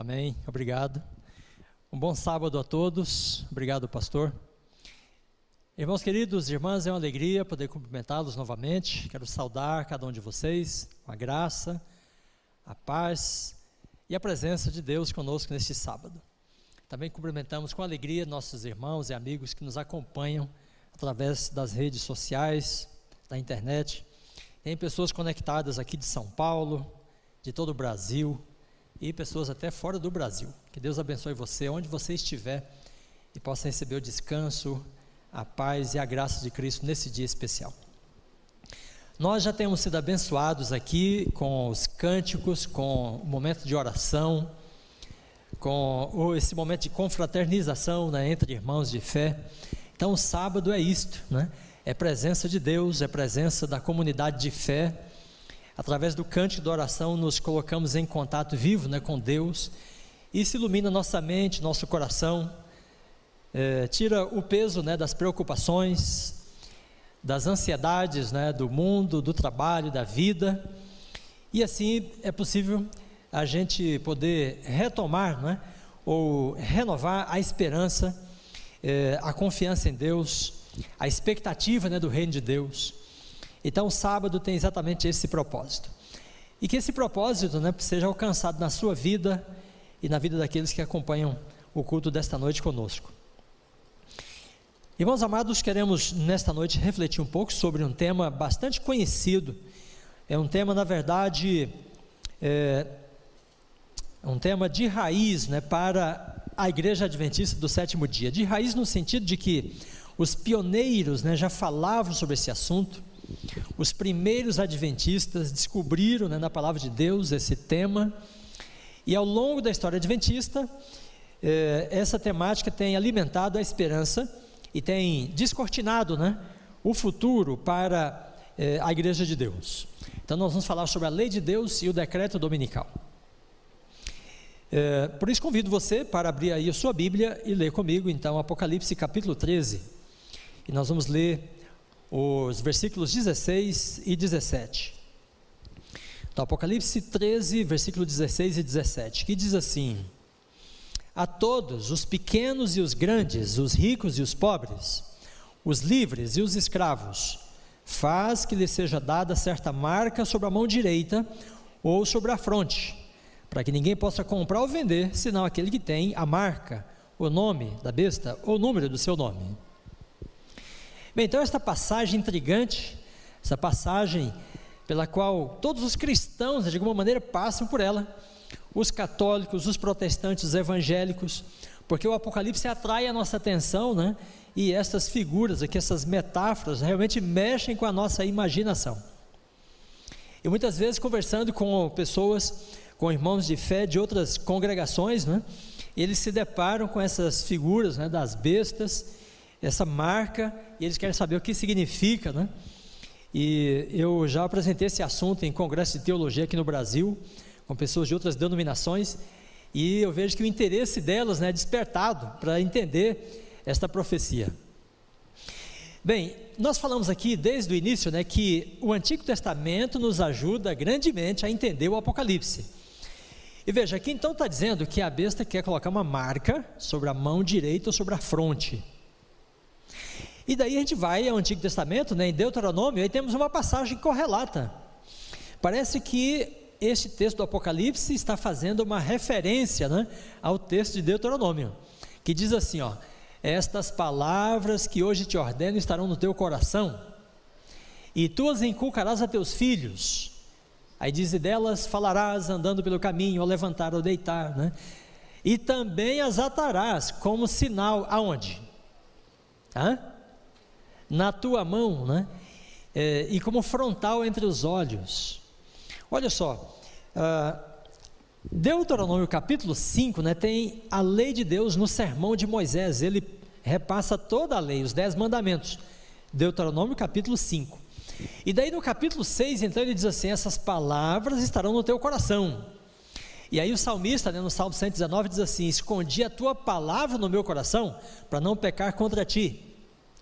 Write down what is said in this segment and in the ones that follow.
Amém. Obrigado. Um bom sábado a todos. Obrigado, pastor. Irmãos queridos, irmãs, é uma alegria poder cumprimentá-los novamente. Quero saudar cada um de vocês com a graça, a paz e a presença de Deus conosco neste sábado. Também cumprimentamos com alegria nossos irmãos e amigos que nos acompanham através das redes sociais, da internet. Tem pessoas conectadas aqui de São Paulo, de todo o Brasil e pessoas até fora do Brasil. Que Deus abençoe você onde você estiver e possa receber o descanso, a paz e a graça de Cristo nesse dia especial. Nós já temos sido abençoados aqui com os cânticos, com o momento de oração, com esse momento de confraternização né, entre irmãos de fé. Então, sábado é isto, né? É presença de Deus, é presença da comunidade de fé. Através do cântico da oração, nos colocamos em contato vivo né, com Deus. Isso ilumina nossa mente, nosso coração, é, tira o peso né, das preocupações, das ansiedades né, do mundo, do trabalho, da vida. E assim é possível a gente poder retomar né, ou renovar a esperança, é, a confiança em Deus, a expectativa né, do reino de Deus. Então, o sábado tem exatamente esse propósito. E que esse propósito né, seja alcançado na sua vida e na vida daqueles que acompanham o culto desta noite conosco. Irmãos amados, queremos nesta noite refletir um pouco sobre um tema bastante conhecido. É um tema, na verdade, é, um tema de raiz né, para a Igreja Adventista do sétimo dia. De raiz no sentido de que os pioneiros né, já falavam sobre esse assunto, os primeiros adventistas descobriram né, na palavra de Deus esse tema, e ao longo da história adventista, eh, essa temática tem alimentado a esperança e tem descortinado né, o futuro para eh, a igreja de Deus. Então, nós vamos falar sobre a lei de Deus e o decreto dominical. Eh, por isso, convido você para abrir aí a sua Bíblia e ler comigo, então, Apocalipse capítulo 13. E nós vamos ler os versículos 16 e 17. Então, Apocalipse 13, versículo 16 e 17, que diz assim: a todos, os pequenos e os grandes, os ricos e os pobres, os livres e os escravos, faz que lhe seja dada certa marca sobre a mão direita ou sobre a fronte, para que ninguém possa comprar ou vender, senão aquele que tem a marca, o nome da besta ou o número do seu nome. Bem, então esta passagem intrigante, essa passagem pela qual todos os cristãos, de alguma maneira, passam por ela, os católicos, os protestantes, os evangélicos, porque o Apocalipse atrai a nossa atenção, né? E essas figuras aqui, essas metáforas, realmente mexem com a nossa imaginação. E muitas vezes conversando com pessoas, com irmãos de fé de outras congregações, né? Eles se deparam com essas figuras, né, das bestas, essa marca, e eles querem saber o que significa, né? E eu já apresentei esse assunto em congresso de teologia aqui no Brasil, com pessoas de outras denominações, e eu vejo que o interesse delas né, é despertado para entender esta profecia. Bem, nós falamos aqui desde o início né, que o Antigo Testamento nos ajuda grandemente a entender o Apocalipse. E veja, aqui então está dizendo que a besta quer colocar uma marca sobre a mão direita ou sobre a fronte. E daí a gente vai ao Antigo Testamento, né, em Deuteronômio, aí temos uma passagem correlata. Parece que este texto do Apocalipse está fazendo uma referência né, ao texto de Deuteronômio, que diz assim: ó, Estas palavras que hoje te ordeno estarão no teu coração, e tu as inculcarás a teus filhos. Aí diz: delas falarás andando pelo caminho, ao levantar ou deitar, né? E também as atarás como sinal aonde? Hã? Na tua mão, né? É, e como frontal entre os olhos. Olha só, uh, Deuteronômio capítulo 5 né, tem a lei de Deus no sermão de Moisés, ele repassa toda a lei, os dez mandamentos. Deuteronômio capítulo 5. E daí no capítulo 6, então ele diz assim: essas palavras estarão no teu coração. E aí o salmista, né, no Salmo 119, diz assim: Escondi a tua palavra no meu coração, para não pecar contra ti.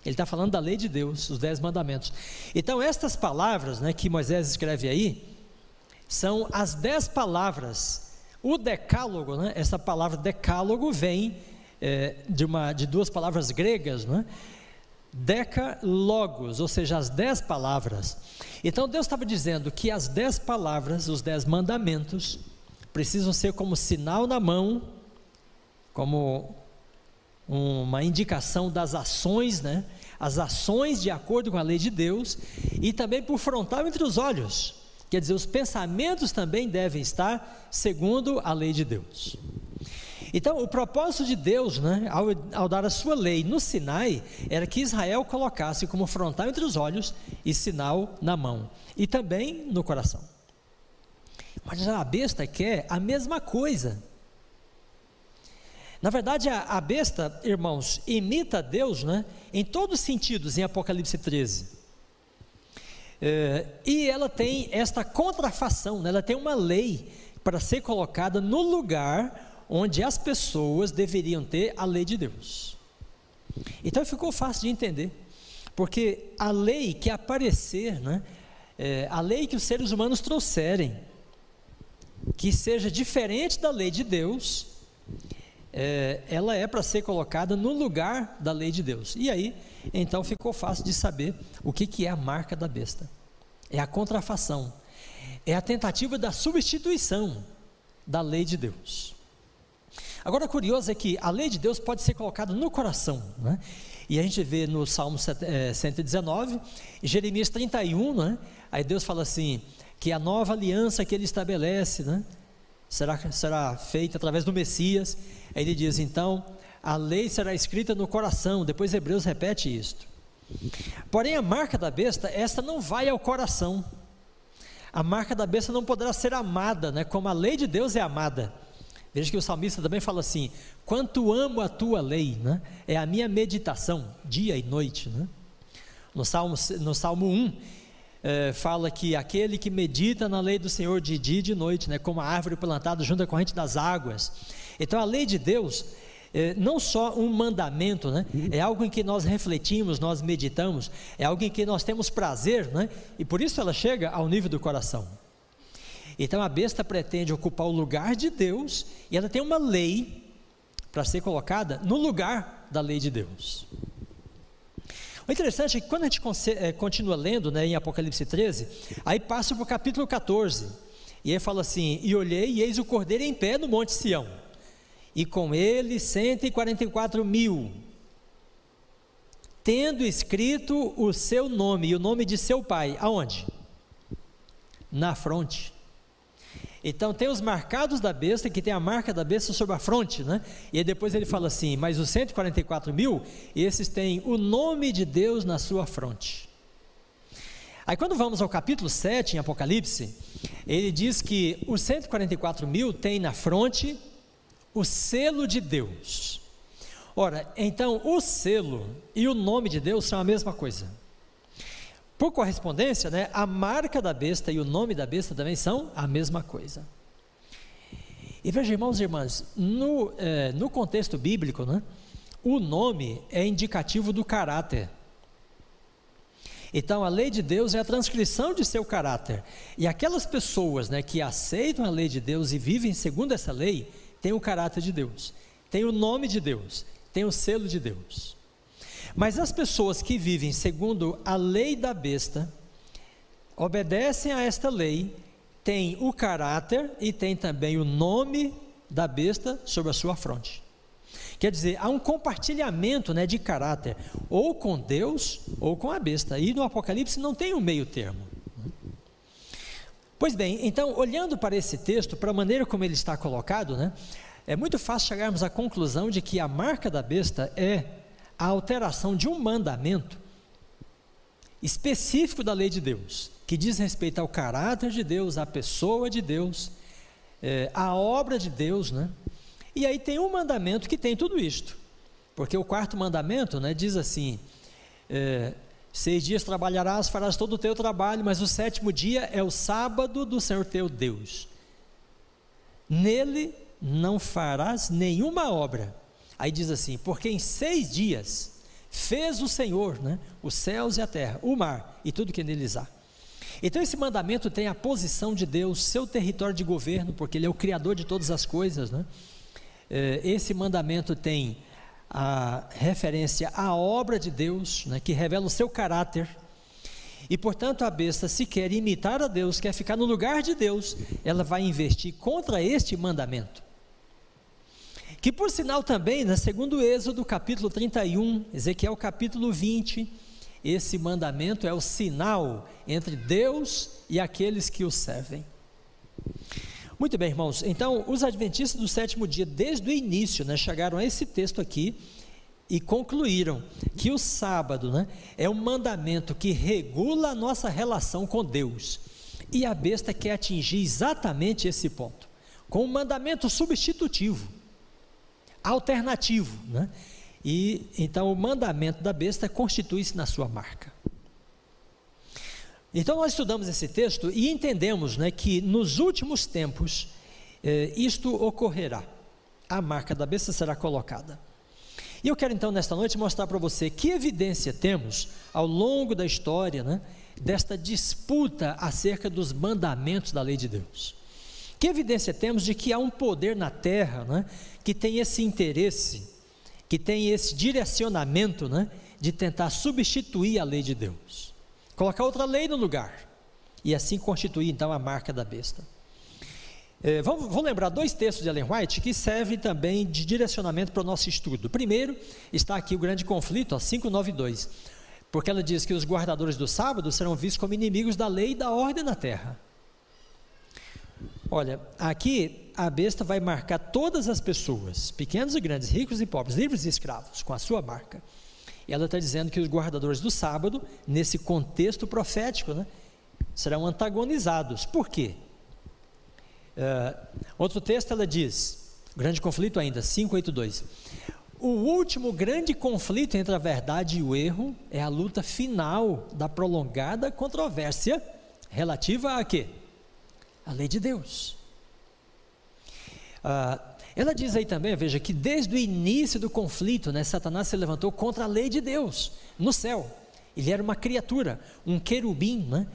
Ele está falando da lei de Deus, os dez mandamentos. Então, estas palavras né, que Moisés escreve aí, são as dez palavras O decálogo, né, essa palavra decálogo vem é, de, uma, de duas palavras gregas, né? Decalogos, ou seja, as dez palavras. Então Deus estava dizendo que as dez palavras, os dez mandamentos, precisam ser como sinal na mão, como uma indicação das ações, né? As ações de acordo com a lei de Deus e também por frontal entre os olhos. Quer dizer, os pensamentos também devem estar segundo a lei de Deus. Então, o propósito de Deus, né, ao, ao, dar a sua lei no Sinai, era que Israel colocasse como frontal entre os olhos e sinal na mão, e também no coração. Mas a besta quer a mesma coisa. Na verdade, a, a besta, irmãos, imita Deus né, em todos os sentidos, em Apocalipse 13. É, e ela tem esta contrafação, né, ela tem uma lei para ser colocada no lugar onde as pessoas deveriam ter a lei de Deus. Então ficou fácil de entender, porque a lei que aparecer, né, é, a lei que os seres humanos trouxerem, que seja diferente da lei de Deus, é, ela é para ser colocada no lugar da lei de Deus. E aí, então ficou fácil de saber o que, que é a marca da besta. É a contrafação, é a tentativa da substituição da lei de Deus. Agora, curioso é que a lei de Deus pode ser colocada no coração, né? E a gente vê no Salmo 119, eh, Jeremias 31, né? Aí Deus fala assim: que a nova aliança que ele estabelece, né? Será, será feita através do Messias. Aí ele diz: então, a lei será escrita no coração. Depois Hebreus repete isto. Porém, a marca da besta, esta não vai ao coração. A marca da besta não poderá ser amada, né? Como a lei de Deus é amada. Veja que o salmista também fala assim: quanto amo a tua lei, né? é a minha meditação, dia e noite. Né? No, Salmo, no Salmo 1, é, fala que aquele que medita na lei do Senhor de dia e de noite, né? como a árvore plantada junto à corrente das águas. Então a lei de Deus. É, não só um mandamento, né? é algo em que nós refletimos, nós meditamos, é algo em que nós temos prazer, né? e por isso ela chega ao nível do coração. Então a besta pretende ocupar o lugar de Deus e ela tem uma lei para ser colocada no lugar da lei de Deus. O interessante é que quando a gente eh, continua lendo né, em Apocalipse 13, aí passa para o capítulo 14, e aí fala assim: E olhei, e eis o cordeiro em pé no Monte Sião, e com ele 144 mil, tendo escrito o seu nome e o nome de seu pai, aonde? Na fronte. Então tem os marcados da besta, que tem a marca da besta sobre a fronte, né? E depois ele fala assim: mas os 144 mil, esses têm o nome de Deus na sua fronte. Aí quando vamos ao capítulo 7 em Apocalipse, ele diz que os 144 mil têm na fronte o selo de Deus. Ora, então o selo e o nome de Deus são a mesma coisa. Por correspondência, né, a marca da besta e o nome da besta também são a mesma coisa. E veja, irmãos e irmãs, no, é, no contexto bíblico, né, o nome é indicativo do caráter. Então, a lei de Deus é a transcrição de seu caráter. E aquelas pessoas né, que aceitam a lei de Deus e vivem segundo essa lei, têm o caráter de Deus, têm o nome de Deus, têm o selo de Deus. Mas as pessoas que vivem segundo a lei da besta, obedecem a esta lei, têm o caráter e têm também o nome da besta sobre a sua fronte. Quer dizer, há um compartilhamento né, de caráter, ou com Deus ou com a besta. E no Apocalipse não tem um meio termo. Pois bem, então, olhando para esse texto, para a maneira como ele está colocado, né, é muito fácil chegarmos à conclusão de que a marca da besta é a alteração de um mandamento específico da lei de Deus, que diz respeito ao caráter de Deus, à pessoa de Deus, é, à obra de Deus, né? E aí tem um mandamento que tem tudo isto, porque o quarto mandamento, né, diz assim: é, seis dias trabalharás, farás todo o teu trabalho, mas o sétimo dia é o sábado do Senhor teu Deus. Nele não farás nenhuma obra Aí diz assim: porque em seis dias fez o Senhor, né, os céus e a terra, o mar e tudo que neles há. Então, esse mandamento tem a posição de Deus, seu território de governo, porque Ele é o Criador de todas as coisas. Né? É, esse mandamento tem a referência à obra de Deus, né, que revela o seu caráter. E portanto, a besta, se quer imitar a Deus, quer ficar no lugar de Deus, ela vai investir contra este mandamento. Que por sinal também, né, segundo Êxodo capítulo 31, Ezequiel capítulo 20, esse mandamento é o sinal entre Deus e aqueles que o servem. Muito bem, irmãos. Então, os adventistas do sétimo dia, desde o início, né, chegaram a esse texto aqui e concluíram que o sábado né, é um mandamento que regula a nossa relação com Deus. E a besta quer atingir exatamente esse ponto, com um mandamento substitutivo, alternativo. Né? E então o mandamento da besta constitui-se na sua marca. Então nós estudamos esse texto e entendemos né, que nos últimos tempos eh, isto ocorrerá. A marca da besta será colocada. E eu quero então nesta noite mostrar para você que evidência temos ao longo da história né, desta disputa acerca dos mandamentos da lei de Deus. Que evidência temos de que há um poder na terra né, que tem esse interesse, que tem esse direcionamento né, de tentar substituir a lei de Deus colocar outra lei no lugar, e assim constituir então a marca da besta. É, vamos, vou lembrar dois textos de Ellen White que servem também de direcionamento para o nosso estudo. Primeiro, está aqui o grande conflito, ó, 592, porque ela diz que os guardadores do sábado serão vistos como inimigos da lei e da ordem na terra. Olha, aqui a besta vai marcar todas as pessoas, pequenos e grandes, ricos e pobres, livres e escravos, com a sua marca. E ela está dizendo que os guardadores do sábado, nesse contexto profético, né, serão antagonizados. Por quê? Uh, outro texto ela diz, grande conflito ainda, 582. O último grande conflito entre a verdade e o erro é a luta final da prolongada controvérsia relativa a quê? A lei de Deus. Uh, ela diz aí também, veja, que desde o início do conflito, né, Satanás se levantou contra a lei de Deus no céu. Ele era uma criatura, um querubim, né?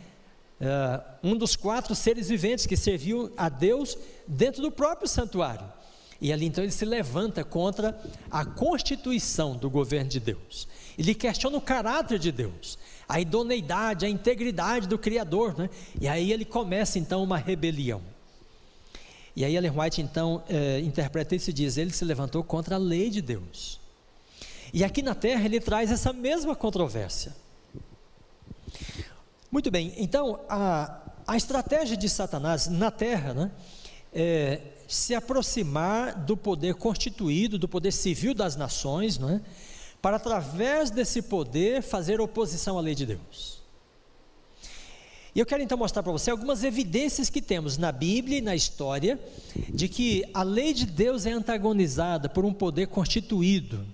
Uh, um dos quatro seres viventes que serviu a Deus dentro do próprio santuário. E ali então ele se levanta contra a constituição do governo de Deus. Ele questiona o caráter de Deus, a idoneidade, a integridade do Criador. Né? E aí ele começa então uma rebelião. E aí Ellen White então é, interpreta isso e diz: ele se levantou contra a lei de Deus. E aqui na terra ele traz essa mesma controvérsia. Muito bem, então a, a estratégia de Satanás na terra né, é se aproximar do poder constituído, do poder civil das nações, não é? Para através desse poder fazer oposição à lei de Deus. E eu quero então mostrar para você algumas evidências que temos na Bíblia e na história de que a lei de Deus é antagonizada por um poder constituído.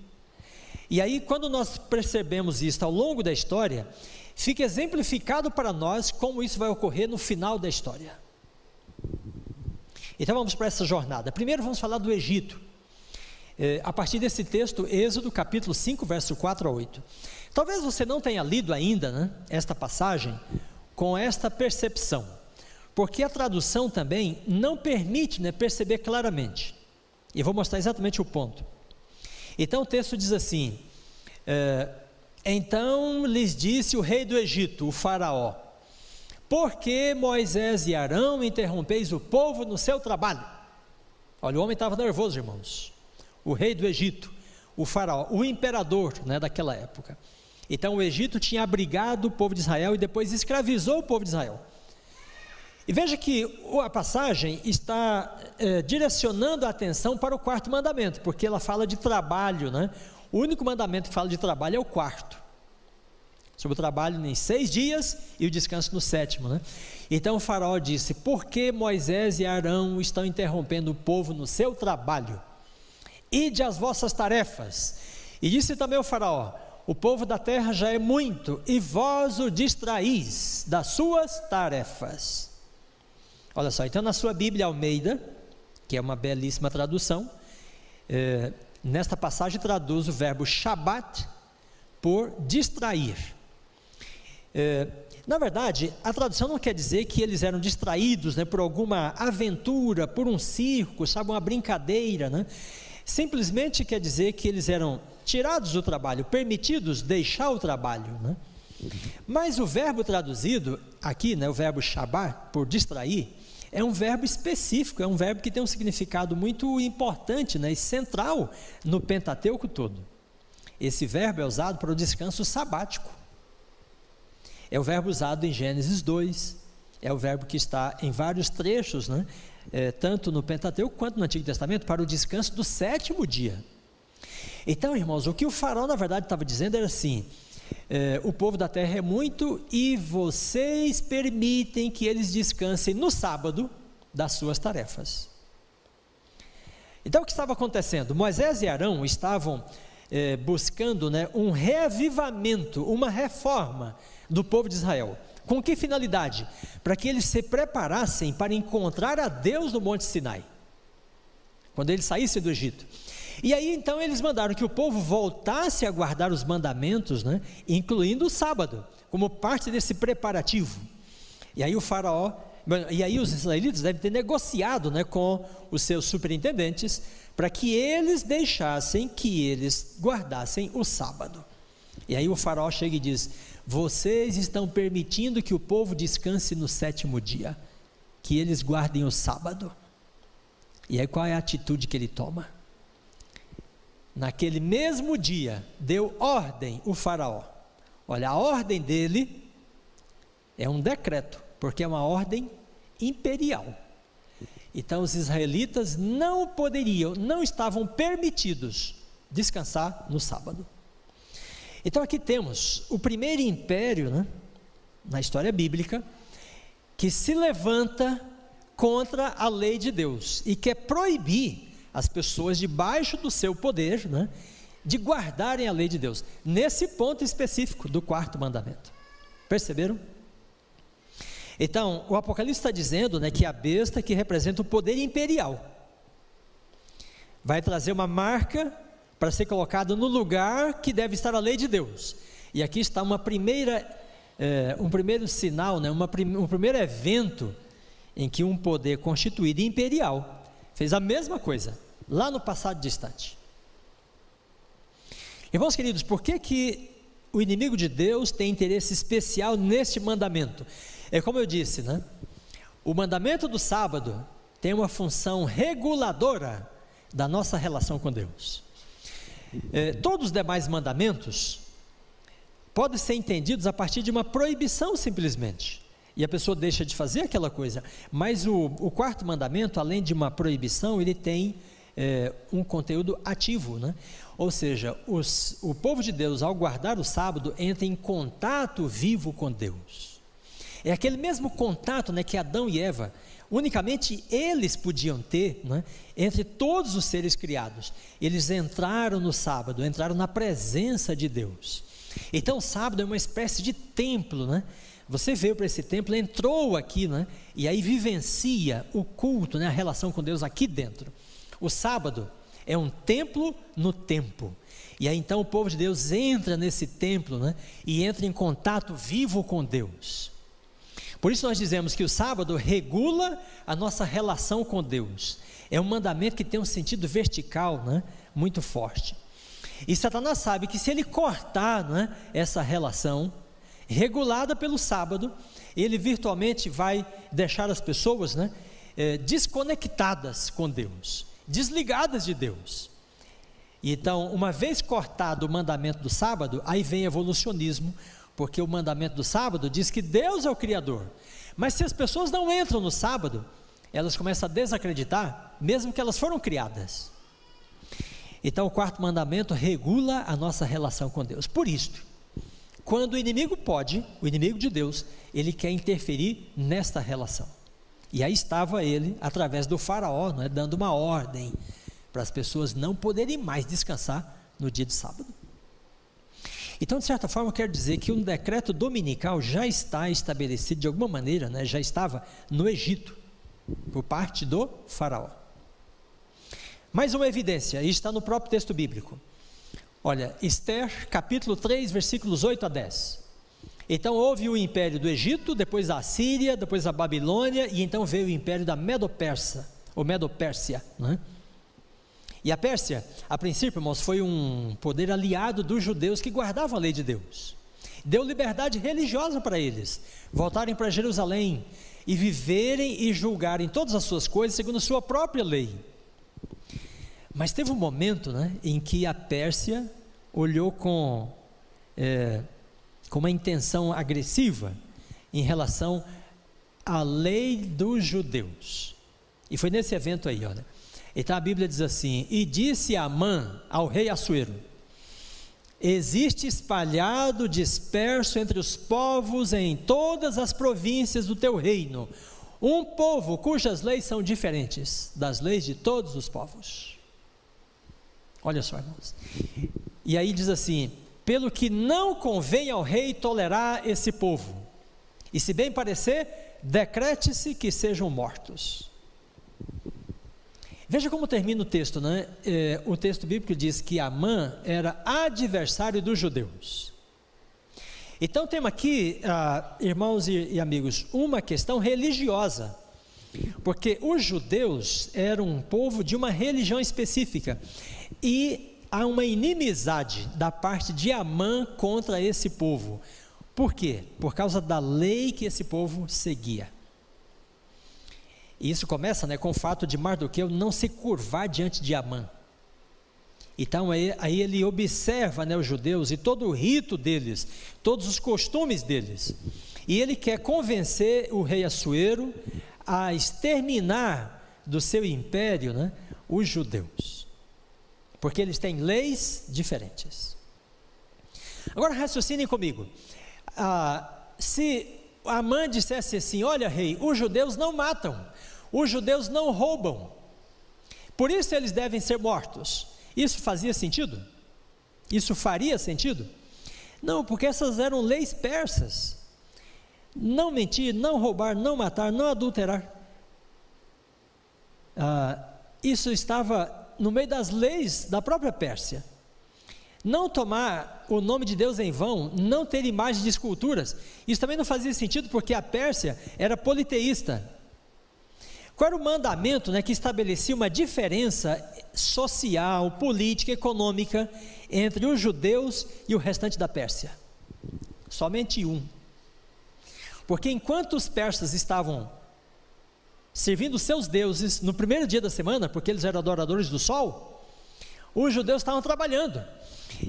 E aí, quando nós percebemos isso ao longo da história, fica exemplificado para nós como isso vai ocorrer no final da história. Então vamos para essa jornada. Primeiro vamos falar do Egito. É, a partir desse texto, Êxodo capítulo 5, verso 4 a 8. Talvez você não tenha lido ainda né, esta passagem, com esta percepção, porque a tradução também não permite né, perceber claramente. E vou mostrar exatamente o ponto. Então o texto diz assim: é, Então lhes disse o rei do Egito, o Faraó: Por que Moisés e Arão interrompeis o povo no seu trabalho? Olha, o homem estava nervoso, irmãos. O rei do Egito, o Faraó, o imperador né, daquela época. Então o Egito tinha abrigado o povo de Israel e depois escravizou o povo de Israel. E veja que a passagem está é, direcionando a atenção para o quarto mandamento, porque ela fala de trabalho, né? O único mandamento que fala de trabalho é o quarto. Sobre o trabalho em seis dias e o descanso no sétimo, né? Então o faraó disse: Por que Moisés e Arão estão interrompendo o povo no seu trabalho? Ide as vossas tarefas. E disse também o faraó: o povo da terra já é muito, e vós o distraís das suas tarefas. Olha só, então na sua Bíblia Almeida, que é uma belíssima tradução, é, nesta passagem traduz o verbo shabat por distrair. É, Na verdade, a tradução não quer dizer que eles eram distraídos né, por alguma aventura, por um circo, sabe, uma brincadeira. Né? Simplesmente quer dizer que eles eram tirados do trabalho, permitidos deixar o trabalho. Né? Mas o verbo traduzido aqui, né, o verbo shabar, por distrair, é um verbo específico, é um verbo que tem um significado muito importante né, e central no Pentateuco todo. Esse verbo é usado para o descanso sabático. É o verbo usado em Gênesis 2, é o verbo que está em vários trechos, né, é, tanto no Pentateuco quanto no Antigo Testamento, para o descanso do sétimo dia. Então, irmãos, o que o farol na verdade estava dizendo era assim: é, o povo da terra é muito e vocês permitem que eles descansem no sábado das suas tarefas. Então o que estava acontecendo? Moisés e Arão estavam é, buscando né, um reavivamento, uma reforma do povo de Israel. Com que finalidade? Para que eles se preparassem para encontrar a Deus no Monte Sinai, quando eles saíssem do Egito. E aí então eles mandaram que o povo voltasse a guardar os mandamentos, né, incluindo o sábado, como parte desse preparativo. E aí o faraó, e aí os israelitas devem ter negociado né, com os seus superintendentes para que eles deixassem que eles guardassem o sábado. E aí o faraó chega e diz: Vocês estão permitindo que o povo descanse no sétimo dia, que eles guardem o sábado. E aí qual é a atitude que ele toma? naquele mesmo dia, deu ordem o Faraó. Olha, a ordem dele é um decreto, porque é uma ordem imperial. Então os israelitas não poderiam, não estavam permitidos descansar no sábado. Então aqui temos o primeiro império, né, na história bíblica, que se levanta contra a lei de Deus e quer proibir as pessoas debaixo do seu poder, né, de guardarem a lei de Deus, nesse ponto específico do quarto mandamento. Perceberam? Então, o Apocalipse está dizendo né, que a besta que representa o poder imperial vai trazer uma marca para ser colocada no lugar que deve estar a lei de Deus. E aqui está uma primeira, é, um primeiro sinal, né, uma, um primeiro evento em que um poder constituído imperial fez a mesma coisa lá no passado distante. Irmãos queridos, por que, que o inimigo de Deus tem interesse especial neste mandamento? É como eu disse, né? O mandamento do sábado tem uma função reguladora da nossa relação com Deus. É, todos os demais mandamentos podem ser entendidos a partir de uma proibição simplesmente e a pessoa deixa de fazer aquela coisa. Mas o, o quarto mandamento, além de uma proibição, ele tem é, um conteúdo ativo, né? Ou seja, os, o povo de Deus, ao guardar o sábado, entra em contato vivo com Deus. É aquele mesmo contato né, que Adão e Eva, unicamente eles podiam ter, né, entre todos os seres criados. Eles entraram no sábado, entraram na presença de Deus. Então, o sábado é uma espécie de templo, né? Você veio para esse templo, entrou aqui, né? E aí vivencia o culto, né? A relação com Deus aqui dentro. O sábado é um templo no tempo. E aí então o povo de Deus entra nesse templo, né? E entra em contato vivo com Deus. Por isso nós dizemos que o sábado regula a nossa relação com Deus. É um mandamento que tem um sentido vertical, né? Muito forte. E Satanás sabe que se ele cortar né, essa relação, regulada pelo sábado, ele virtualmente vai deixar as pessoas né, é, desconectadas com Deus, desligadas de Deus. Então, uma vez cortado o mandamento do sábado, aí vem evolucionismo, porque o mandamento do sábado diz que Deus é o Criador. Mas se as pessoas não entram no sábado, elas começam a desacreditar, mesmo que elas foram criadas. Então, o quarto mandamento regula a nossa relação com Deus. Por isso, quando o inimigo pode, o inimigo de Deus, ele quer interferir nesta relação. E aí estava ele, através do faraó, é, dando uma ordem para as pessoas não poderem mais descansar no dia de sábado. Então, de certa forma, eu quero dizer que um decreto dominical já está estabelecido de alguma maneira, né, já estava no Egito, por parte do faraó. Mais uma evidência, e está no próprio texto bíblico. Olha, Esther, capítulo 3, versículos 8 a 10. Então houve o império do Egito, depois a Síria, depois a Babilônia, e então veio o império da Medo-Persa, ou Medo-Pérsia. Né? E a Pérsia, a princípio, irmãos, foi um poder aliado dos judeus que guardavam a lei de Deus. Deu liberdade religiosa para eles, voltarem para Jerusalém e viverem e julgarem todas as suas coisas segundo a sua própria lei. Mas teve um momento né, em que a Pérsia olhou com. É, com uma intenção agressiva em relação à lei dos judeus. E foi nesse evento aí, olha. Então a Bíblia diz assim: E disse Amã ao rei Assuero: Existe espalhado, disperso entre os povos em todas as províncias do teu reino, um povo cujas leis são diferentes das leis de todos os povos. Olha só, irmãos. E aí diz assim: pelo que não convém ao rei tolerar esse povo. E se bem parecer, decrete-se que sejam mortos. Veja como termina o texto, né? É, o texto bíblico diz que Amã era adversário dos judeus. Então temos aqui, ah, irmãos e, e amigos, uma questão religiosa. Porque os judeus eram um povo de uma religião específica. E há uma inimizade da parte de Amã contra esse povo. Por quê? Por causa da lei que esse povo seguia. E isso começa né, com o fato de Mardoqueu não se curvar diante de Amã. Então aí, aí, ele observa né, os judeus e todo o rito deles, todos os costumes deles. E ele quer convencer o rei Assuero a exterminar do seu império né, os judeus porque eles têm leis diferentes. Agora raciocinem comigo. Ah, se Amã dissesse assim: Olha, rei, os judeus não matam, os judeus não roubam, por isso eles devem ser mortos. Isso fazia sentido? Isso faria sentido? Não, porque essas eram leis persas. Não mentir, não roubar, não matar, não adulterar. Ah, isso estava no meio das leis da própria Pérsia. Não tomar o nome de Deus em vão, não ter imagens de esculturas, isso também não fazia sentido porque a Pérsia era politeísta. Qual era o mandamento né, que estabelecia uma diferença social, política, econômica entre os judeus e o restante da Pérsia? Somente um. Porque enquanto os persas estavam servindo seus deuses no primeiro dia da semana, porque eles eram adoradores do sol, os judeus estavam trabalhando.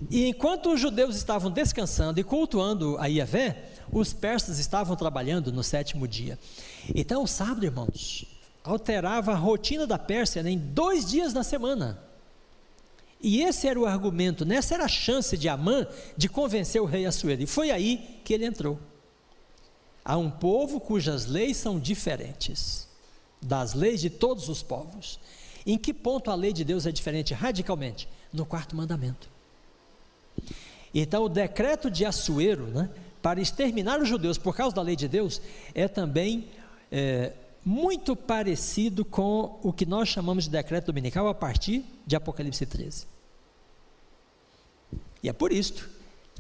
E enquanto os judeus estavam descansando e cultuando a Iavé, os persas estavam trabalhando no sétimo dia. Então, sábado, irmãos, alterava a rotina da Pérsia né, em dois dias na semana. E esse era o argumento, nessa era a chance de Amã de convencer o rei Assuero. E foi aí que ele entrou. Há um povo cujas leis são diferentes das leis de todos os povos. Em que ponto a lei de Deus é diferente radicalmente? No quarto mandamento. Então, o decreto de Assuero, né, para exterminar os judeus por causa da lei de Deus, é também é, muito parecido com o que nós chamamos de decreto dominical a partir de Apocalipse 13. E é por isto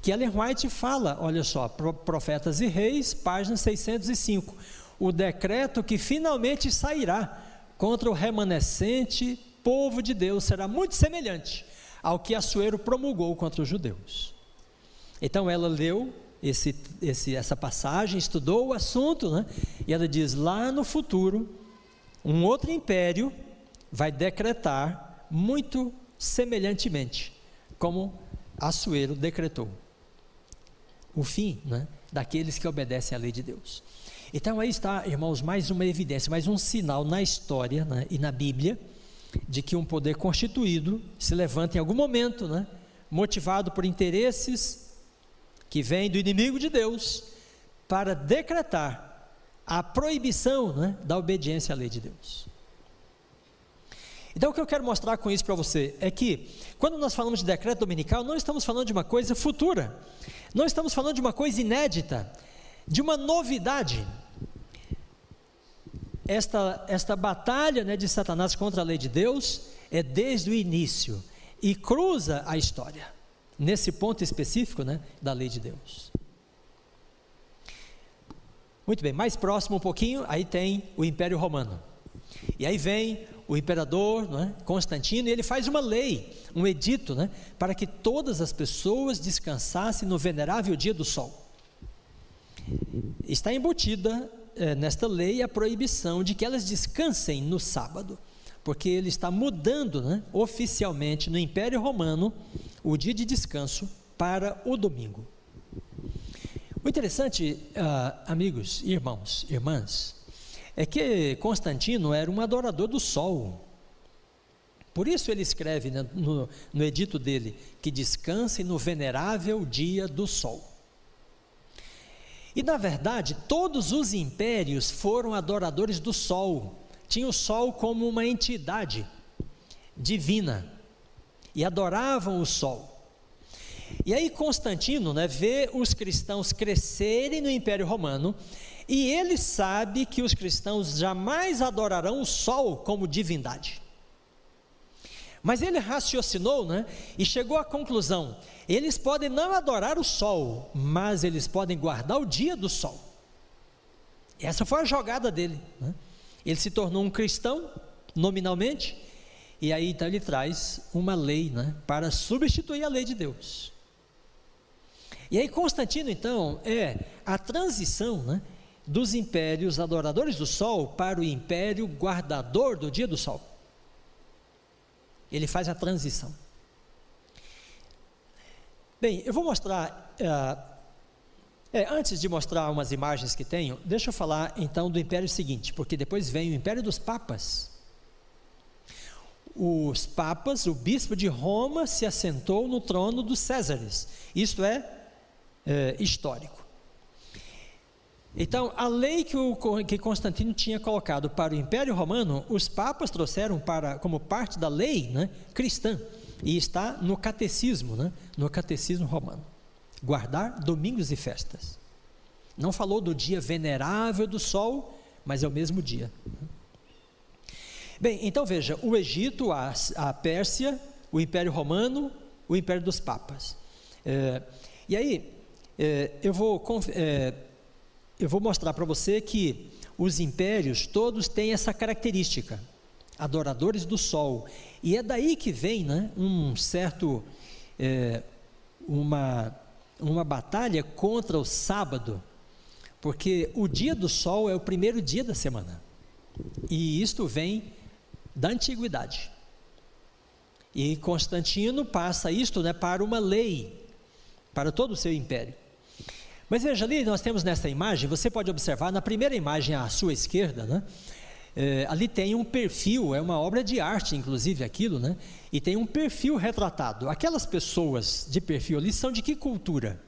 que Ellen White fala, olha só, Profetas e Reis, página 605 o decreto que finalmente sairá contra o remanescente povo de Deus será muito semelhante ao que Assuero promulgou contra os judeus. Então ela leu esse, esse, essa passagem, estudou o assunto, né? e ela diz: lá no futuro, um outro império vai decretar muito semelhantemente, como Assuero decretou. O fim né, daqueles que obedecem à lei de Deus. Então aí está, irmãos, mais uma evidência, mais um sinal na história né, e na Bíblia de que um poder constituído se levanta em algum momento, né, motivado por interesses que vêm do inimigo de Deus, para decretar a proibição né, da obediência à lei de Deus. Então, o que eu quero mostrar com isso para você é que, quando nós falamos de decreto dominical, não estamos falando de uma coisa futura, não estamos falando de uma coisa inédita, de uma novidade. Esta, esta batalha né, de Satanás contra a lei de Deus é desde o início e cruza a história, nesse ponto específico né, da lei de Deus. Muito bem, mais próximo um pouquinho, aí tem o Império Romano. E aí vem o imperador é? Constantino e ele faz uma lei, um edito, né, para que todas as pessoas descansassem no venerável dia do sol. Está embutida é, nesta lei a proibição de que elas descansem no sábado, porque ele está mudando né, oficialmente no Império Romano o dia de descanso para o domingo. O interessante, uh, amigos, irmãos, irmãs, é que Constantino era um adorador do sol. Por isso ele escreve né, no, no edito dele que descansem no venerável dia do sol. E na verdade, todos os impérios foram adoradores do sol. Tinha o sol como uma entidade divina e adoravam o sol. E aí Constantino né, vê os cristãos crescerem no Império Romano e ele sabe que os cristãos jamais adorarão o sol como divindade. Mas ele raciocinou né, e chegou à conclusão: eles podem não adorar o sol, mas eles podem guardar o dia do sol. Essa foi a jogada dele. Né? Ele se tornou um cristão, nominalmente, e aí então ele traz uma lei né, para substituir a lei de Deus. E aí Constantino, então, é a transição né, dos impérios adoradores do sol para o império guardador do dia do sol. Ele faz a transição. Bem, eu vou mostrar. Uh, é, antes de mostrar umas imagens que tenho, deixa eu falar então do império seguinte, porque depois vem o império dos papas. Os papas, o bispo de Roma se assentou no trono dos Césares. Isto é, é histórico. Então, a lei que, o, que Constantino tinha colocado para o Império Romano, os papas trouxeram para, como parte da lei né, cristã, e está no catecismo, né, no catecismo romano. Guardar domingos e festas. Não falou do dia venerável do sol, mas é o mesmo dia. Bem, então veja: o Egito, a, a Pérsia, o Império Romano, o Império dos Papas. É, e aí, é, eu vou. É, eu vou mostrar para você que os impérios todos têm essa característica, adoradores do sol. E é daí que vem né, um certo, é, uma, uma batalha contra o sábado, porque o dia do sol é o primeiro dia da semana. E isto vem da antiguidade. E Constantino passa isto né, para uma lei, para todo o seu império. Mas veja ali, nós temos nessa imagem, você pode observar, na primeira imagem à sua esquerda, né? É, ali tem um perfil, é uma obra de arte, inclusive aquilo, né? E tem um perfil retratado. Aquelas pessoas de perfil ali são de que cultura?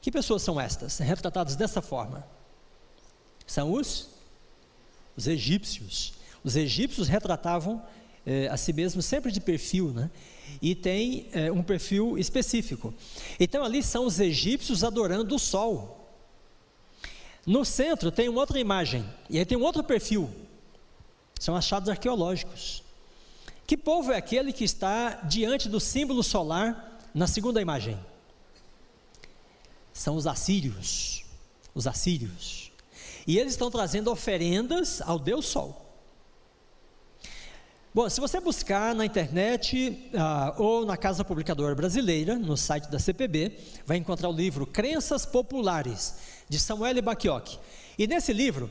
Que pessoas são estas, retratadas dessa forma? São os, os egípcios. Os egípcios retratavam é, a si mesmos sempre de perfil, né? e tem é, um perfil específico. Então ali são os egípcios adorando o sol. No centro tem uma outra imagem, e aí tem um outro perfil. São achados arqueológicos. Que povo é aquele que está diante do símbolo solar na segunda imagem? São os assírios. Os assírios. E eles estão trazendo oferendas ao Deus Sol. Bom, se você buscar na internet ah, ou na Casa Publicadora Brasileira, no site da CPB, vai encontrar o livro Crenças Populares, de Samuel Bakioc. E nesse livro,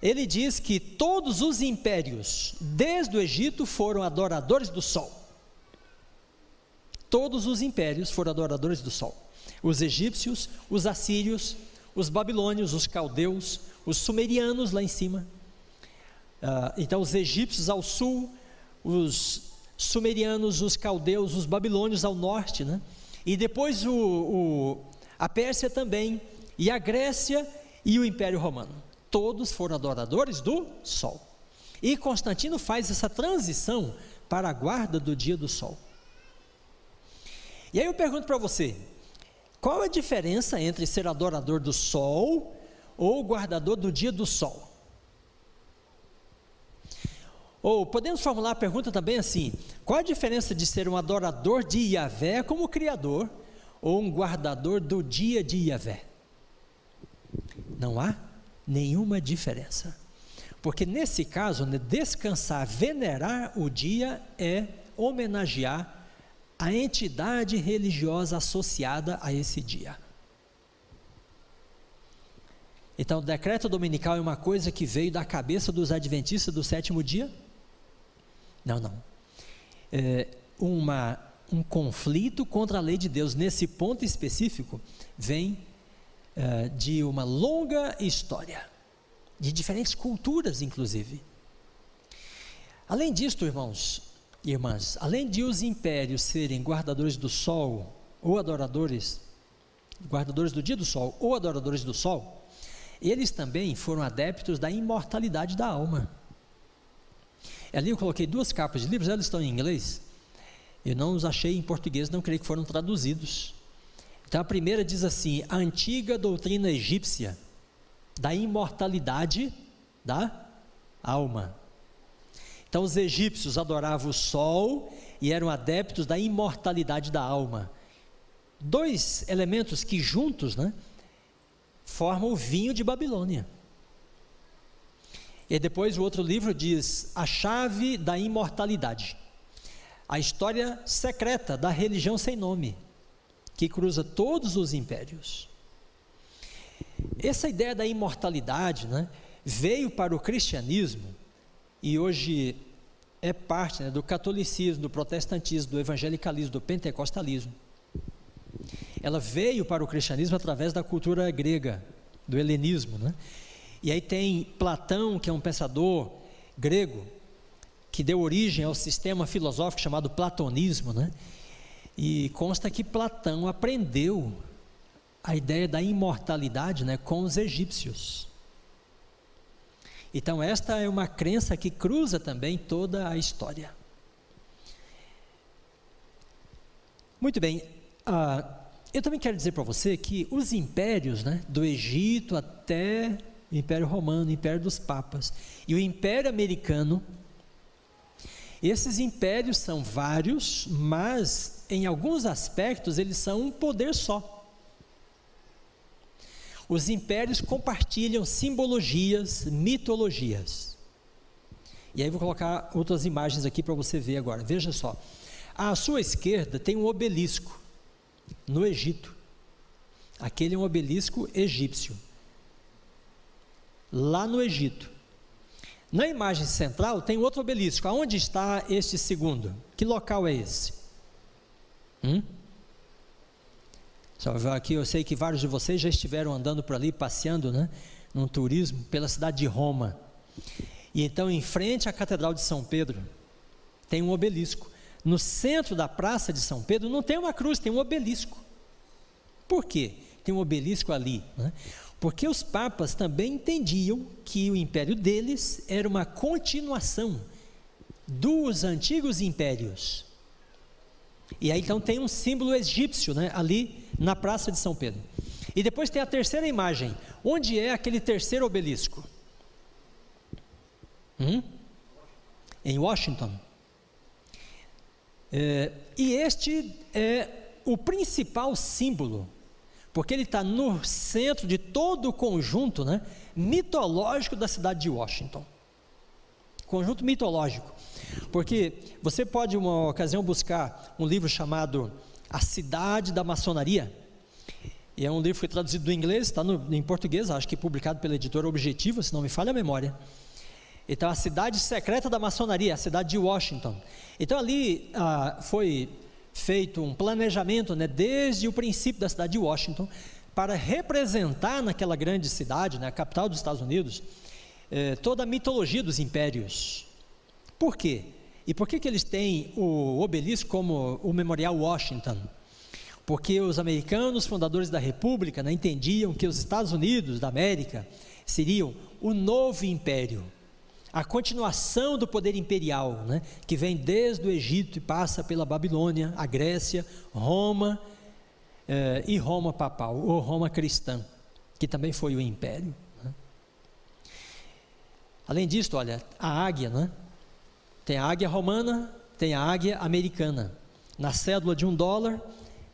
ele diz que todos os impérios, desde o Egito, foram adoradores do sol. Todos os impérios foram adoradores do sol. Os egípcios, os assírios, os babilônios, os caldeus, os sumerianos lá em cima. Ah, então, os egípcios ao sul, os sumerianos, os caldeus, os babilônios ao norte, né? E depois o, o, a Pérsia também, e a Grécia e o Império Romano. Todos foram adoradores do sol. E Constantino faz essa transição para a guarda do dia do sol. E aí eu pergunto para você: qual a diferença entre ser adorador do sol ou guardador do dia do sol? Ou podemos formular a pergunta também assim: qual a diferença de ser um adorador de Yahvé como Criador ou um guardador do dia de Yahvé? Não há nenhuma diferença. Porque nesse caso, né, descansar, venerar o dia é homenagear a entidade religiosa associada a esse dia. Então, o decreto dominical é uma coisa que veio da cabeça dos adventistas do sétimo dia? Não, não. É uma, um conflito contra a lei de Deus, nesse ponto específico, vem é, de uma longa história, de diferentes culturas, inclusive. Além disso, irmãos e irmãs, além de os impérios serem guardadores do sol ou adoradores, guardadores do dia do sol ou adoradores do sol, eles também foram adeptos da imortalidade da alma. Ali eu coloquei duas capas de livros, elas estão em inglês. Eu não os achei em português, não creio que foram traduzidos. Então a primeira diz assim: a antiga doutrina egípcia da imortalidade da alma. Então os egípcios adoravam o sol e eram adeptos da imortalidade da alma. Dois elementos que juntos, né, formam o vinho de Babilônia. E depois o outro livro diz A Chave da Imortalidade. A história secreta da religião sem nome, que cruza todos os impérios. Essa ideia da imortalidade né, veio para o cristianismo e hoje é parte né, do catolicismo, do protestantismo, do evangelicalismo, do pentecostalismo ela veio para o cristianismo através da cultura grega, do helenismo. Né? E aí tem Platão, que é um pensador grego, que deu origem ao sistema filosófico chamado platonismo. Né? E consta que Platão aprendeu a ideia da imortalidade né, com os egípcios. Então, esta é uma crença que cruza também toda a história. Muito bem, ah, eu também quero dizer para você que os impérios, né, do Egito até o Império Romano, o Império dos Papas e o Império Americano, esses impérios são vários, mas em alguns aspectos eles são um poder só. Os impérios compartilham simbologias, mitologias. E aí vou colocar outras imagens aqui para você ver agora. Veja só. À sua esquerda tem um obelisco no Egito. Aquele é um obelisco egípcio. Lá no Egito. Na imagem central tem outro obelisco. Aonde está este segundo? Que local é esse? Hum? Só aqui eu sei que vários de vocês já estiveram andando por ali, passeando, né? Num turismo pela cidade de Roma. E então, em frente à Catedral de São Pedro, tem um obelisco. No centro da Praça de São Pedro não tem uma cruz, tem um obelisco. Por quê? Tem um obelisco ali. Né? Porque os papas também entendiam que o império deles era uma continuação dos antigos impérios. E aí então tem um símbolo egípcio né, ali na Praça de São Pedro. E depois tem a terceira imagem. Onde é aquele terceiro obelisco? Hum? Em Washington. É, e este é o principal símbolo, porque ele está no centro de todo o conjunto né, mitológico da cidade de Washington. Conjunto mitológico. Porque você pode, uma ocasião, buscar um livro chamado A Cidade da Maçonaria. E é um livro que foi traduzido do inglês, está em português, acho que publicado pela editora Objetiva, se não me falha a memória. Então, a cidade secreta da maçonaria, a cidade de Washington. Então, ali ah, foi feito um planejamento, né, desde o princípio da cidade de Washington, para representar naquela grande cidade, né, a capital dos Estados Unidos, eh, toda a mitologia dos impérios. Por quê? E por que, que eles têm o obelisco como o Memorial Washington? Porque os americanos, fundadores da República, né, entendiam que os Estados Unidos da América seriam o novo império a continuação do poder imperial, né, que vem desde o Egito e passa pela Babilônia, a Grécia, Roma eh, e Roma papal, ou Roma cristã, que também foi o império. Né. Além disso, olha, a águia, né, tem a águia romana, tem a águia americana. Na cédula de um dólar,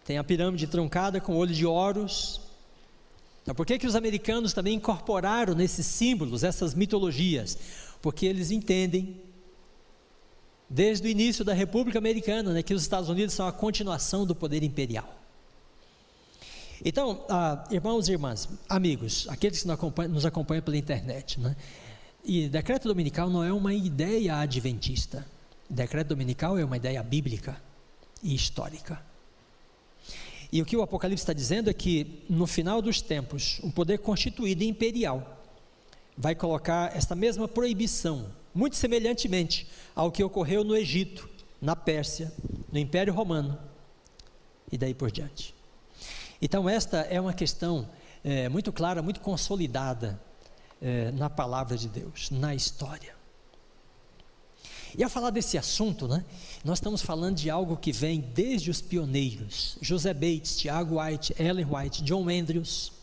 tem a pirâmide truncada com olho de Horus, Então, por que, que os americanos também incorporaram nesses símbolos, essas mitologias? Porque eles entendem, desde o início da República Americana, né, que os Estados Unidos são a continuação do poder imperial. Então, ah, irmãos e irmãs, amigos, aqueles que nos acompanham, nos acompanham pela internet, né? E decreto dominical não é uma ideia adventista. Decreto dominical é uma ideia bíblica e histórica. E o que o Apocalipse está dizendo é que no final dos tempos, um poder constituído imperial vai colocar esta mesma proibição, muito semelhantemente ao que ocorreu no Egito, na Pérsia, no Império Romano e daí por diante. Então, esta é uma questão é, muito clara, muito consolidada é, na palavra de Deus, na história. E ao falar desse assunto, né, nós estamos falando de algo que vem desde os pioneiros, José Bates, Tiago White, Ellen White, John Andrews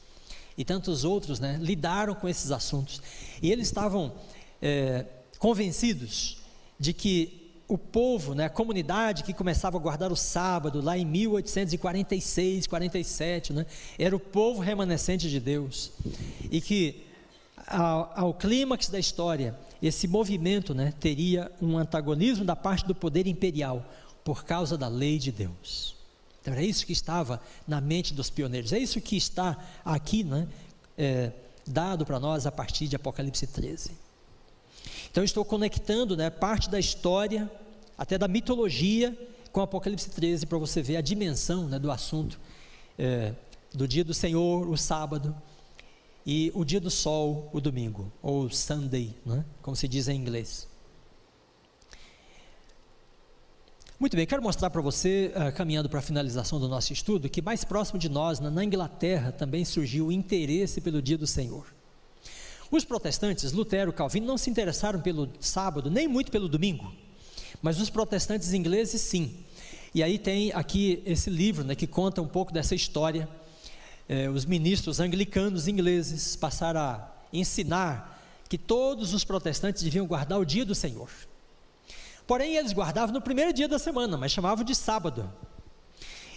e tantos outros, né, lidaram com esses assuntos. E eles estavam é, convencidos de que o povo, né, a comunidade que começava a guardar o sábado lá em 1846, 47, né, era o povo remanescente de Deus. E que ao, ao clímax da história, esse movimento né, teria um antagonismo da parte do poder imperial por causa da lei de Deus. Então, era isso que estava na mente dos pioneiros, é isso que está aqui né, é, dado para nós a partir de Apocalipse 13. Então, estou conectando né, parte da história, até da mitologia, com Apocalipse 13, para você ver a dimensão né, do assunto é, do dia do Senhor, o sábado, e o dia do sol, o domingo, ou Sunday, né? como se diz em inglês. Muito bem, quero mostrar para você, uh, caminhando para a finalização do nosso estudo, que mais próximo de nós, na, Inglaterra, também surgiu o interesse pelo dia do Senhor. Os protestantes, Lutero, Calvino, não se interessaram pelo sábado, nem muito pelo domingo, mas os protestantes ingleses sim. E aí tem aqui esse livro né, que conta um pouco dessa história eh, os ministros anglicanos ingleses passaram a ensinar que todos os protestantes deviam guardar o dia do Senhor. Porém, eles guardavam no primeiro dia da semana, mas chamavam de sábado.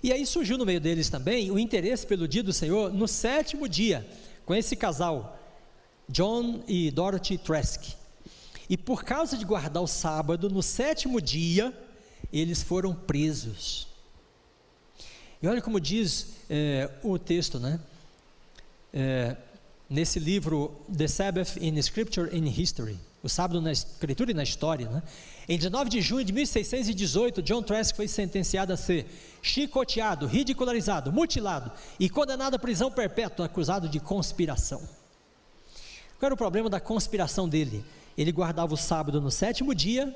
E aí surgiu no meio deles também o interesse pelo dia do Senhor no sétimo dia, com esse casal, John e Dorothy Trask. E por causa de guardar o sábado, no sétimo dia, eles foram presos. E olha como diz é, o texto, né? É, nesse livro The Sabbath in Scripture and History, o sábado na escritura e na história, né? Em 19 de junho de 1618, John Trask foi sentenciado a ser chicoteado, ridicularizado, mutilado e condenado à prisão perpétua, acusado de conspiração. Qual era o problema da conspiração dele? Ele guardava o sábado no sétimo dia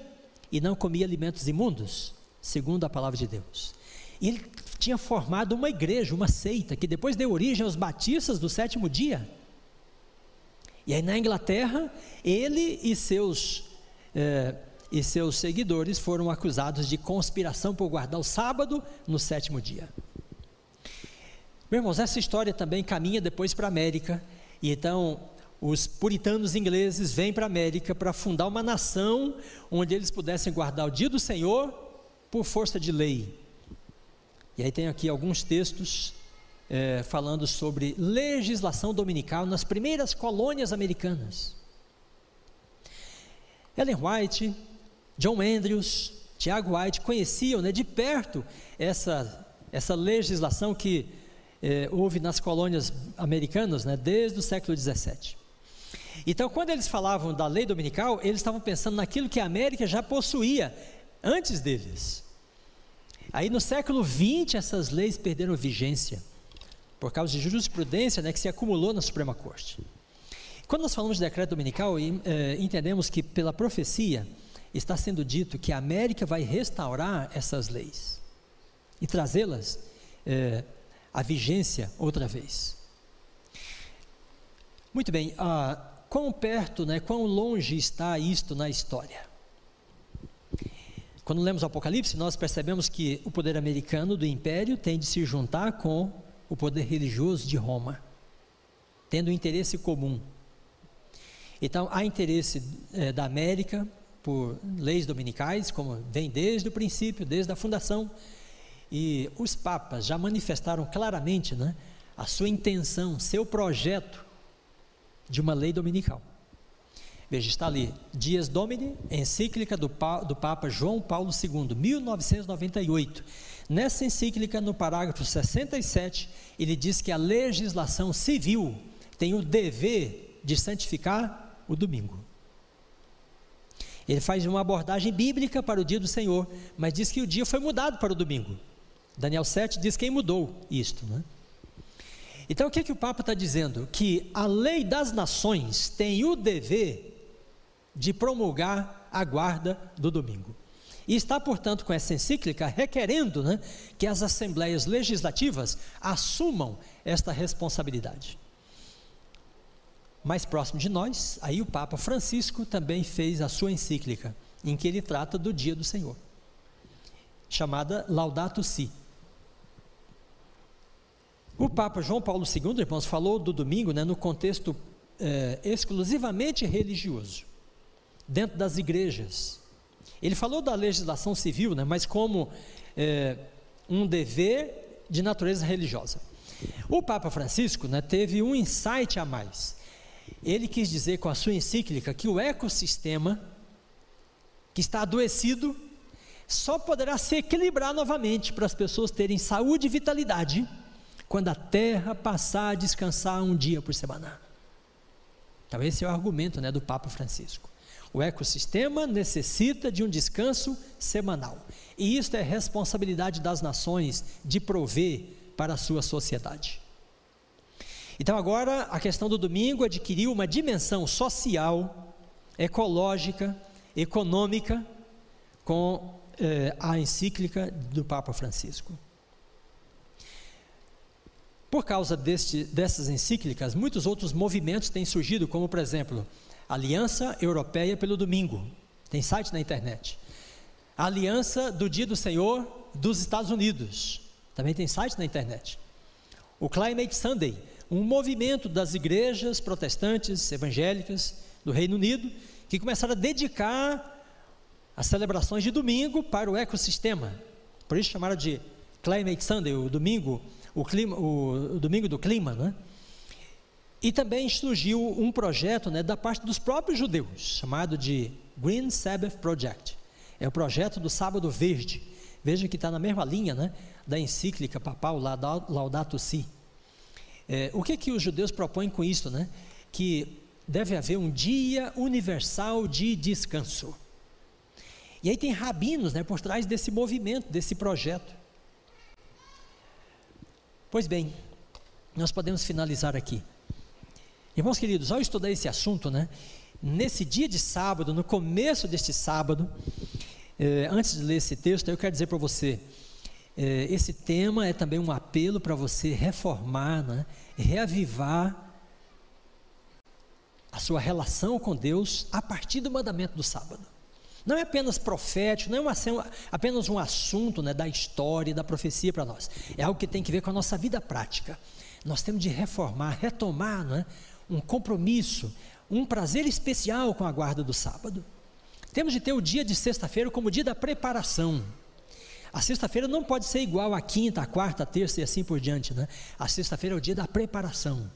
e não comia alimentos imundos, segundo a palavra de Deus. E ele tinha formado uma igreja, uma seita, que depois deu origem aos batistas do sétimo dia. E aí na Inglaterra, ele e seus, é, e seus seguidores foram acusados de conspiração por guardar o sábado no sétimo dia. Meus irmãos, essa história também caminha depois para a América, e então os puritanos ingleses vêm para a América para fundar uma nação onde eles pudessem guardar o dia do Senhor por força de lei. E aí tem aqui alguns textos é, falando sobre legislação dominical nas primeiras colônias americanas. Ellen White, John Andrews, Tiago White conheciam né, de perto essa, essa legislação que é, houve nas colônias americanas né, desde o século XVII. Então, quando eles falavam da lei dominical, eles estavam pensando naquilo que a América já possuía antes deles. Aí no século XX essas leis perderam vigência por causa de jurisprudência né, que se acumulou na Suprema Corte. Quando nós falamos de decreto dominical, eh, entendemos que pela profecia está sendo dito que a América vai restaurar essas leis e trazê-las eh, à vigência outra vez. Muito bem, ah, quão perto, né, quão longe está isto na história? Quando lemos o Apocalipse, nós percebemos que o poder americano do império tem de se juntar com o poder religioso de Roma, tendo um interesse comum. Então, há interesse é, da América por leis dominicais, como vem desde o princípio, desde a fundação, e os papas já manifestaram claramente né, a sua intenção, seu projeto de uma lei dominical. Veja, está ali, Dias Domini, encíclica do, do Papa João Paulo II, 1998. Nessa encíclica, no parágrafo 67, ele diz que a legislação civil tem o dever de santificar o domingo. Ele faz uma abordagem bíblica para o dia do Senhor, mas diz que o dia foi mudado para o domingo. Daniel 7 diz quem mudou isto, né? Então o que, que o Papa está dizendo? Que a lei das nações tem o dever de promulgar a guarda do domingo. E está, portanto, com essa encíclica requerendo né, que as assembleias legislativas assumam esta responsabilidade. Mais próximo de nós, aí o Papa Francisco também fez a sua encíclica, em que ele trata do dia do Senhor, chamada Laudato Si. O Papa João Paulo II, irmãos, falou do domingo né, no contexto é, exclusivamente religioso, dentro das igrejas. Ele falou da legislação civil, né, mas como é, um dever de natureza religiosa. O Papa Francisco né, teve um insight a mais. Ele quis dizer com a sua encíclica que o ecossistema que está adoecido só poderá se equilibrar novamente para as pessoas terem saúde e vitalidade quando a terra passar a descansar um dia por semana. Então, esse é o argumento né, do Papa Francisco. O ecossistema necessita de um descanso semanal. E isto é responsabilidade das nações de prover para a sua sociedade. Então, agora, a questão do domingo adquiriu uma dimensão social, ecológica, econômica, com eh, a encíclica do Papa Francisco. Por causa deste, dessas encíclicas, muitos outros movimentos têm surgido, como por exemplo, Aliança Europeia pelo Domingo, tem site na internet. A Aliança do Dia do Senhor dos Estados Unidos, também tem site na internet. O Climate Sunday, um movimento das igrejas protestantes evangélicas do Reino Unido, que começaram a dedicar as celebrações de domingo para o ecossistema. Por isso chamaram de Climate Sunday, o domingo o, clima, o, o Domingo do Clima, né? E também surgiu um projeto né, da parte dos próprios judeus, chamado de Green Sabbath Project. É o projeto do Sábado Verde. Veja que está na mesma linha né, da encíclica papal Laudato Si. É, o que, que os judeus propõem com isso? Né? Que deve haver um dia universal de descanso. E aí tem rabinos né, por trás desse movimento, desse projeto. Pois bem, nós podemos finalizar aqui. Irmãos queridos, ao estudar esse assunto, né, nesse dia de sábado, no começo deste sábado, eh, antes de ler esse texto, eu quero dizer para você, esse tema é também um apelo para você reformar, né, reavivar a sua relação com Deus a partir do mandamento do sábado. Não é apenas profético, não é uma, apenas um assunto né, da história da profecia para nós. É algo que tem que ver com a nossa vida prática. Nós temos de reformar, retomar né, um compromisso, um prazer especial com a guarda do sábado. Temos de ter o dia de sexta-feira como dia da preparação. A sexta-feira não pode ser igual à quinta, à quarta, à terça e assim por diante. Né? A sexta-feira é o dia da preparação.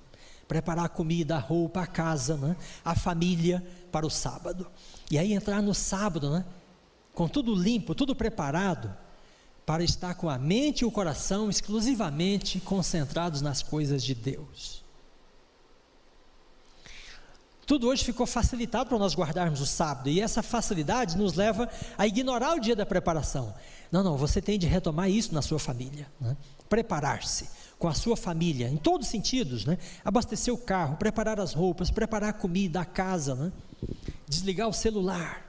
Preparar a comida, a roupa, a casa, né? a família para o sábado. E aí entrar no sábado, né? Com tudo limpo, tudo preparado, para estar com a mente e o coração exclusivamente concentrados nas coisas de Deus. Tudo hoje ficou facilitado para nós guardarmos o sábado, e essa facilidade nos leva a ignorar o dia da preparação. Não, não, você tem de retomar isso na sua família. Né? Preparar-se com a sua família, em todos os sentidos, né? abastecer o carro, preparar as roupas, preparar a comida, a casa. Né? desligar o celular,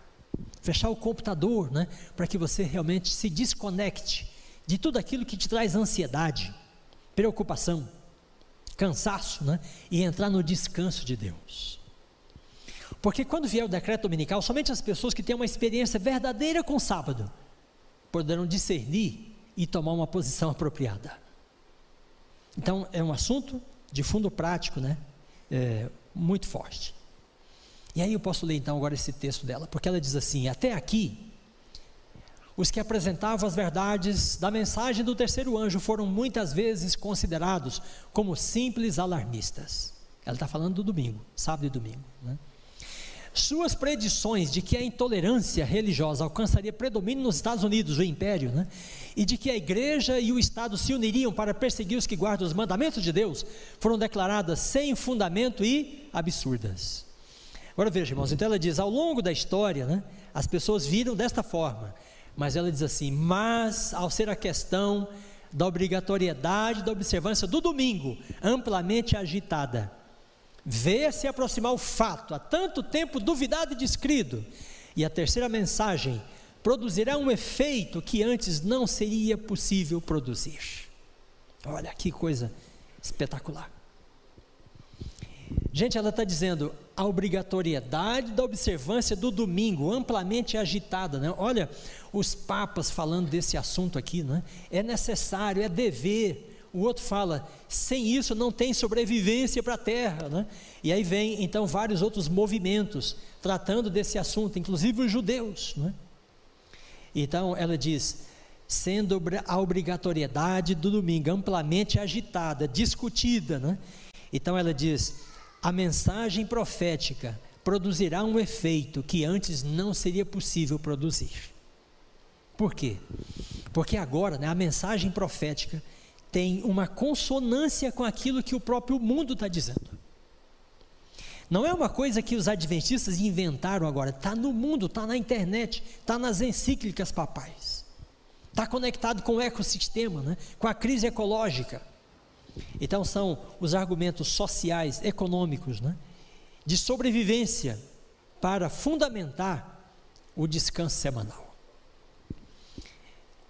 fechar o computador, né, para que você realmente se desconecte de tudo aquilo que te traz ansiedade, preocupação, cansaço, né, e entrar no descanso de Deus. Porque quando vier o decreto dominical, somente as pessoas que têm uma experiência verdadeira com o sábado poderão discernir e tomar uma posição apropriada. Então, é um assunto de fundo prático, né? É, muito forte. E aí eu posso ler então agora esse texto dela, porque ela diz assim: Até aqui, os que apresentavam as verdades da mensagem do terceiro anjo foram muitas vezes considerados como simples alarmistas. Ela está falando do domingo, sábado e domingo. Né? Suas predições de que a intolerância religiosa alcançaria predomínio nos Estados Unidos, o império, né? e de que a igreja e o Estado se uniriam para perseguir os que guardam os mandamentos de Deus, foram declaradas sem fundamento e absurdas. Agora veja, irmãos, então ela diz: ao longo da história, né, as pessoas viram desta forma, mas ela diz assim: mas ao ser a questão da obrigatoriedade da observância do domingo amplamente agitada, vê-se aproximar o fato, há tanto tempo duvidado e descrido, e a terceira mensagem produzirá um efeito que antes não seria possível produzir. Olha que coisa espetacular. Gente, ela está dizendo a obrigatoriedade da observância do domingo, amplamente agitada. Né? Olha, os papas falando desse assunto aqui, né? é necessário, é dever, o outro fala, sem isso não tem sobrevivência para a terra. Né? E aí vem então vários outros movimentos tratando desse assunto, inclusive os judeus. Né? Então ela diz: sendo a obrigatoriedade do domingo amplamente agitada, discutida, né? então ela diz: a mensagem profética produzirá um efeito que antes não seria possível produzir. Por quê? Porque agora né, a mensagem profética tem uma consonância com aquilo que o próprio mundo está dizendo. Não é uma coisa que os adventistas inventaram agora, está no mundo, está na internet, está nas encíclicas papais, está conectado com o ecossistema, né? com a crise ecológica. Então são os argumentos sociais, econômicos, né? de sobrevivência para fundamentar o descanso semanal.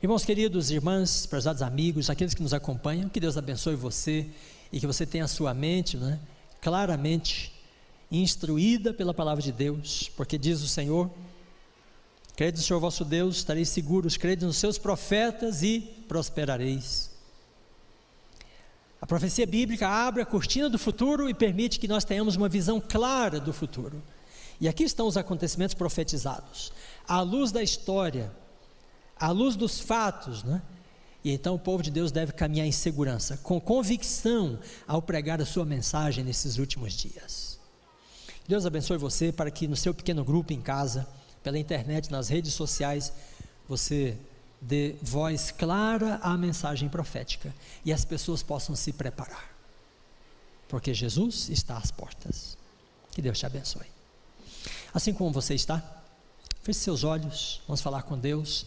Irmãos queridos, irmãs, prezados amigos, aqueles que nos acompanham, que Deus abençoe você e que você tenha a sua mente né, claramente instruída pela palavra de Deus, porque diz o Senhor: crede no Senhor vosso Deus, estareis seguros, crede nos seus profetas e prosperareis. A profecia bíblica abre a cortina do futuro e permite que nós tenhamos uma visão clara do futuro. E aqui estão os acontecimentos profetizados. À luz da história, à luz dos fatos, né? E então o povo de Deus deve caminhar em segurança, com convicção, ao pregar a sua mensagem nesses últimos dias. Deus abençoe você para que no seu pequeno grupo em casa, pela internet, nas redes sociais, você dê voz clara à mensagem profética e as pessoas possam se preparar. Porque Jesus está às portas. Que Deus te abençoe. Assim como você está, feche seus olhos, vamos falar com Deus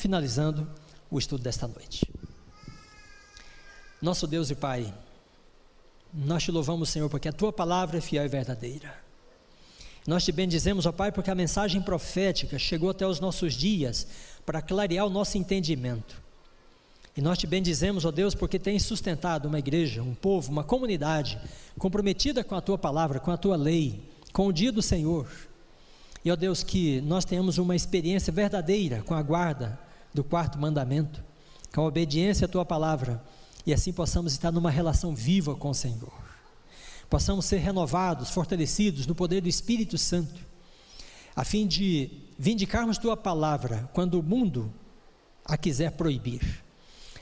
finalizando o estudo desta noite. Nosso Deus e Pai, nós te louvamos, Senhor, porque a tua palavra é fiel e verdadeira. Nós te bendizemos, ó Pai, porque a mensagem profética chegou até os nossos dias para clarear o nosso entendimento. E nós te bendizemos, ó Deus, porque tens sustentado uma igreja, um povo, uma comunidade comprometida com a tua palavra, com a tua lei, com o dia do Senhor. E ó Deus, que nós tenhamos uma experiência verdadeira com a guarda do quarto mandamento, com a obediência à tua palavra, e assim possamos estar numa relação viva com o Senhor. Possamos ser renovados, fortalecidos no poder do Espírito Santo, a fim de vindicarmos tua palavra quando o mundo a quiser proibir,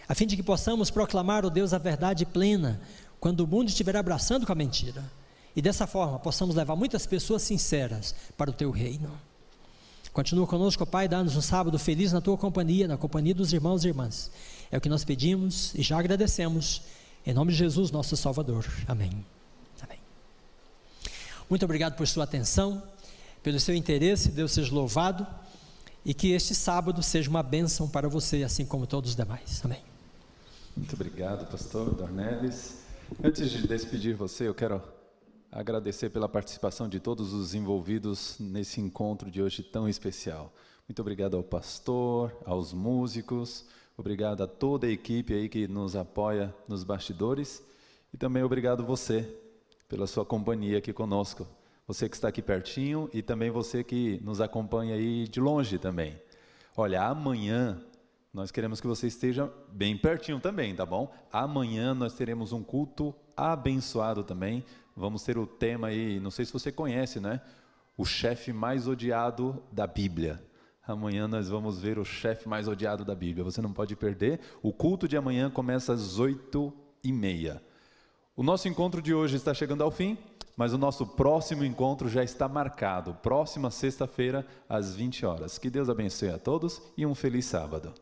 a fim de que possamos proclamar, ó Deus, a verdade plena quando o mundo estiver abraçando com a mentira, e dessa forma possamos levar muitas pessoas sinceras para o teu reino. Continua conosco, Pai, dá-nos um sábado feliz na tua companhia, na companhia dos irmãos e irmãs. É o que nós pedimos e já agradecemos. Em nome de Jesus, nosso Salvador. Amém. Amém. Muito obrigado por sua atenção, pelo seu interesse. Deus seja louvado. E que este sábado seja uma bênção para você, assim como todos os demais. Amém. Muito obrigado, pastor Dornelis. Antes de despedir você, eu quero agradecer pela participação de todos os envolvidos nesse encontro de hoje tão especial. Muito obrigado ao pastor, aos músicos, obrigado a toda a equipe aí que nos apoia nos bastidores e também obrigado você pela sua companhia aqui conosco. Você que está aqui pertinho e também você que nos acompanha aí de longe também. Olha, amanhã nós queremos que você esteja bem pertinho também, tá bom? Amanhã nós teremos um culto abençoado também vamos ter o tema aí, não sei se você conhece, né? O chefe mais odiado da Bíblia. Amanhã nós vamos ver o chefe mais odiado da Bíblia. Você não pode perder. O culto de amanhã começa às oito e meia. O nosso encontro de hoje está chegando ao fim, mas o nosso próximo encontro já está marcado. Próxima sexta-feira, às 20 horas. Que Deus abençoe a todos e um feliz sábado.